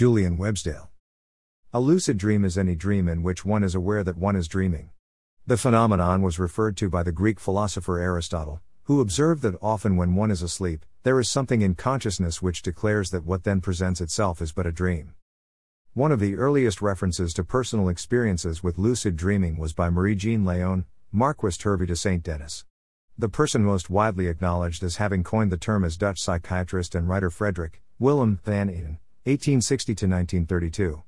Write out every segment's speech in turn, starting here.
Julian Websdale. A lucid dream is any dream in which one is aware that one is dreaming. The phenomenon was referred to by the Greek philosopher Aristotle, who observed that often when one is asleep, there is something in consciousness which declares that what then presents itself is but a dream. One of the earliest references to personal experiences with lucid dreaming was by Marie Jean Léon, Marquise d'Hervey de Saint Denys. The person most widely acknowledged as having coined the term is Dutch psychiatrist and writer Frederik Willem van Eeden, 1860 1932.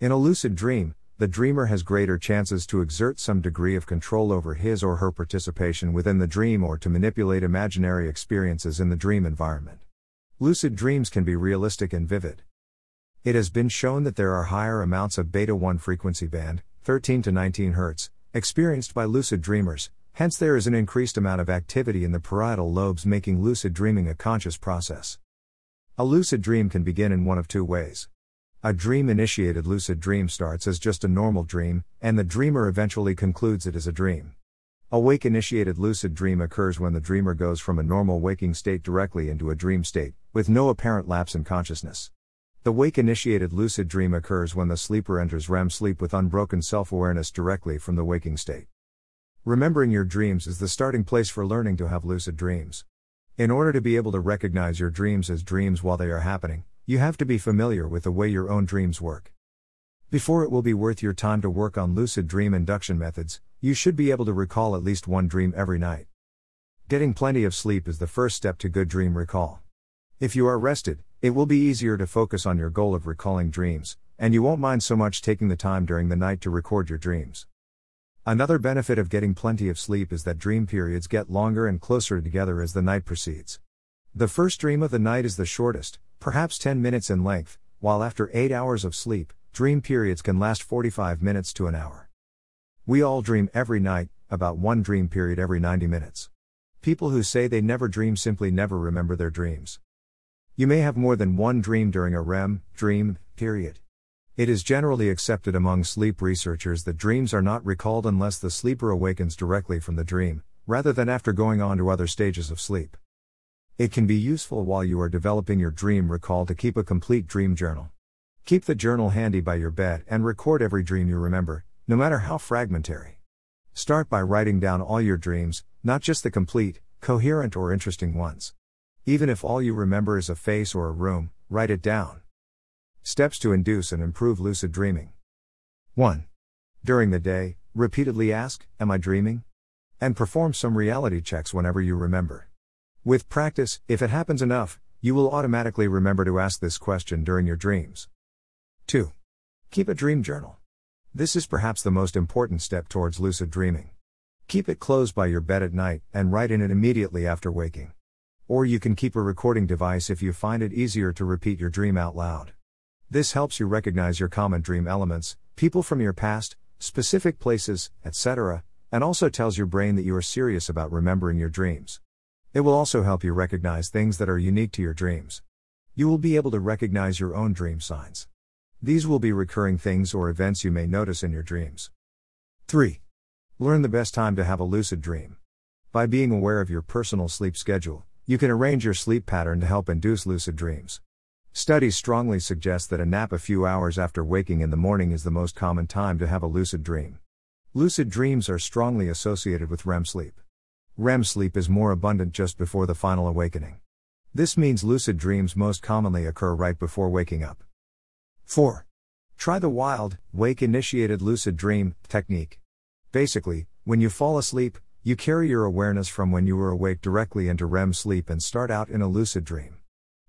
In a lucid dream, the dreamer has greater chances to exert some degree of control over his or her participation within the dream or to manipulate imaginary experiences in the dream environment. Lucid dreams can be realistic and vivid. It has been shown that there are higher amounts of beta 1 frequency band, 13 to 19 Hz, experienced by lucid dreamers, hence, there is an increased amount of activity in the parietal lobes, making lucid dreaming a conscious process. A lucid dream can begin in one of two ways. A dream initiated lucid dream starts as just a normal dream, and the dreamer eventually concludes it as a dream. A wake initiated lucid dream occurs when the dreamer goes from a normal waking state directly into a dream state, with no apparent lapse in consciousness. The wake initiated lucid dream occurs when the sleeper enters REM sleep with unbroken self awareness directly from the waking state. Remembering your dreams is the starting place for learning to have lucid dreams. In order to be able to recognize your dreams as dreams while they are happening, you have to be familiar with the way your own dreams work. Before it will be worth your time to work on lucid dream induction methods, you should be able to recall at least one dream every night. Getting plenty of sleep is the first step to good dream recall. If you are rested, it will be easier to focus on your goal of recalling dreams, and you won't mind so much taking the time during the night to record your dreams. Another benefit of getting plenty of sleep is that dream periods get longer and closer together as the night proceeds. The first dream of the night is the shortest, perhaps 10 minutes in length, while after 8 hours of sleep, dream periods can last 45 minutes to an hour. We all dream every night, about one dream period every 90 minutes. People who say they never dream simply never remember their dreams. You may have more than one dream during a REM dream period. It is generally accepted among sleep researchers that dreams are not recalled unless the sleeper awakens directly from the dream, rather than after going on to other stages of sleep. It can be useful while you are developing your dream recall to keep a complete dream journal. Keep the journal handy by your bed and record every dream you remember, no matter how fragmentary. Start by writing down all your dreams, not just the complete, coherent, or interesting ones. Even if all you remember is a face or a room, write it down. Steps to induce and improve lucid dreaming. 1. During the day, repeatedly ask, Am I dreaming? And perform some reality checks whenever you remember. With practice, if it happens enough, you will automatically remember to ask this question during your dreams. 2. Keep a dream journal. This is perhaps the most important step towards lucid dreaming. Keep it closed by your bed at night and write in it immediately after waking. Or you can keep a recording device if you find it easier to repeat your dream out loud. This helps you recognize your common dream elements, people from your past, specific places, etc., and also tells your brain that you are serious about remembering your dreams. It will also help you recognize things that are unique to your dreams. You will be able to recognize your own dream signs. These will be recurring things or events you may notice in your dreams. 3. Learn the best time to have a lucid dream. By being aware of your personal sleep schedule, you can arrange your sleep pattern to help induce lucid dreams. Studies strongly suggest that a nap a few hours after waking in the morning is the most common time to have a lucid dream. Lucid dreams are strongly associated with REM sleep. REM sleep is more abundant just before the final awakening. This means lucid dreams most commonly occur right before waking up. 4. Try the wild, wake initiated lucid dream technique. Basically, when you fall asleep, you carry your awareness from when you were awake directly into REM sleep and start out in a lucid dream.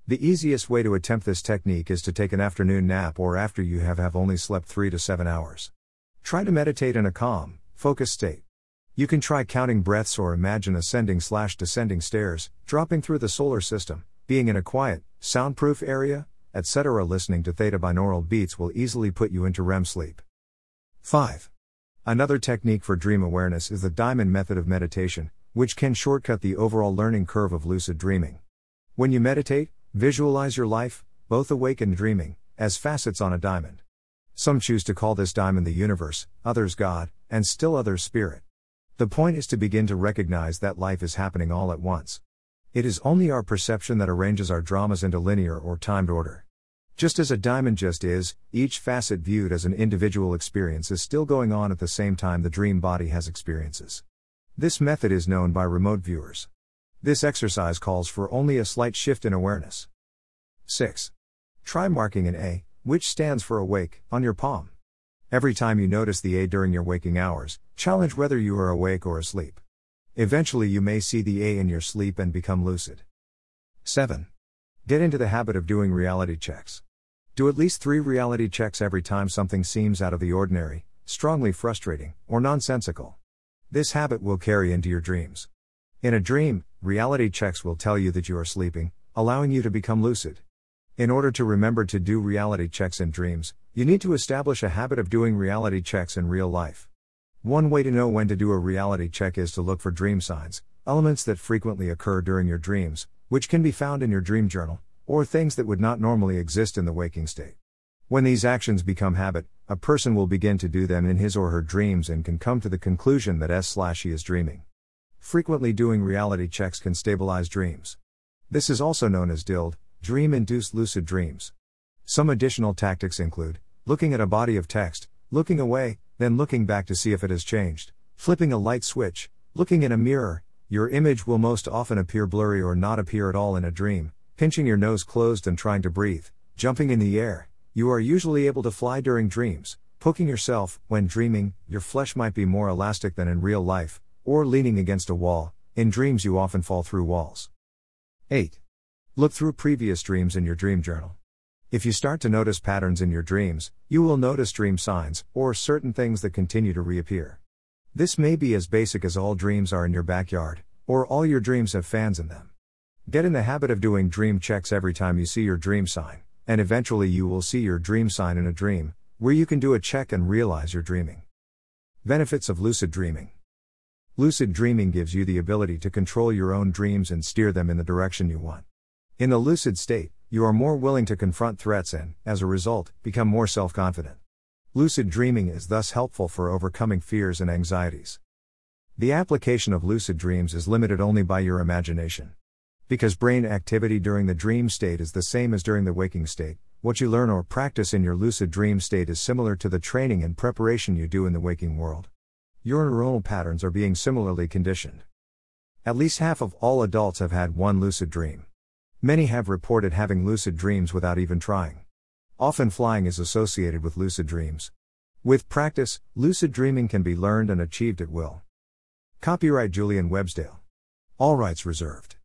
The easiest way to attempt this technique is to take an afternoon nap or after you have, have only slept 3 to 7 hours. Try to meditate in a calm, focused state. You can try counting breaths or imagine ascending slash descending stairs, dropping through the solar system, being in a quiet, soundproof area, etc. Listening to theta binaural beats will easily put you into REM sleep. 5. Another technique for dream awareness is the diamond method of meditation, which can shortcut the overall learning curve of lucid dreaming. When you meditate, visualize your life, both awake and dreaming, as facets on a diamond. Some choose to call this diamond the universe, others God, and still others spirit. The point is to begin to recognize that life is happening all at once. It is only our perception that arranges our dramas into linear or timed order. Just as a diamond just is, each facet viewed as an individual experience is still going on at the same time the dream body has experiences. This method is known by remote viewers. This exercise calls for only a slight shift in awareness. 6. Try marking an A, which stands for awake, on your palm. Every time you notice the A during your waking hours, challenge whether you are awake or asleep. Eventually, you may see the A in your sleep and become lucid. 7. Get into the habit of doing reality checks. Do at least three reality checks every time something seems out of the ordinary, strongly frustrating, or nonsensical. This habit will carry into your dreams. In a dream, reality checks will tell you that you are sleeping, allowing you to become lucid. In order to remember to do reality checks in dreams, you need to establish a habit of doing reality checks in real life. One way to know when to do a reality check is to look for dream signs, elements that frequently occur during your dreams, which can be found in your dream journal, or things that would not normally exist in the waking state. When these actions become habit, a person will begin to do them in his or her dreams and can come to the conclusion that s slash he is dreaming. Frequently doing reality checks can stabilize dreams. This is also known as DILD, dream induced lucid dreams. Some additional tactics include looking at a body of text, looking away, then looking back to see if it has changed, flipping a light switch, looking in a mirror, your image will most often appear blurry or not appear at all in a dream, pinching your nose closed and trying to breathe, jumping in the air, you are usually able to fly during dreams, poking yourself, when dreaming, your flesh might be more elastic than in real life, or leaning against a wall, in dreams you often fall through walls. 8. Look through previous dreams in your dream journal. If you start to notice patterns in your dreams, you will notice dream signs, or certain things that continue to reappear. This may be as basic as all dreams are in your backyard, or all your dreams have fans in them. Get in the habit of doing dream checks every time you see your dream sign and eventually you will see your dream sign in a dream, where you can do a check and realize you're dreaming. Benefits of lucid dreaming Lucid dreaming gives you the ability to control your own dreams and steer them in the direction you want. In the lucid state, you are more willing to confront threats and, as a result, become more self confident. Lucid dreaming is thus helpful for overcoming fears and anxieties. The application of lucid dreams is limited only by your imagination. Because brain activity during the dream state is the same as during the waking state, what you learn or practice in your lucid dream state is similar to the training and preparation you do in the waking world. Your neuronal patterns are being similarly conditioned. At least half of all adults have had one lucid dream. Many have reported having lucid dreams without even trying. Often flying is associated with lucid dreams. With practice, lucid dreaming can be learned and achieved at will. Copyright Julian Websdale. All rights reserved.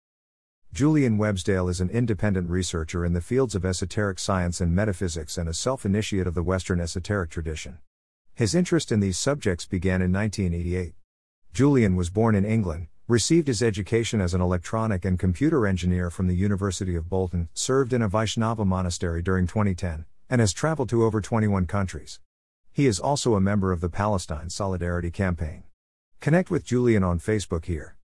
Julian Websdale is an independent researcher in the fields of esoteric science and metaphysics and a self initiate of the Western esoteric tradition. His interest in these subjects began in 1988. Julian was born in England, received his education as an electronic and computer engineer from the University of Bolton, served in a Vaishnava monastery during 2010, and has traveled to over 21 countries. He is also a member of the Palestine Solidarity Campaign. Connect with Julian on Facebook here.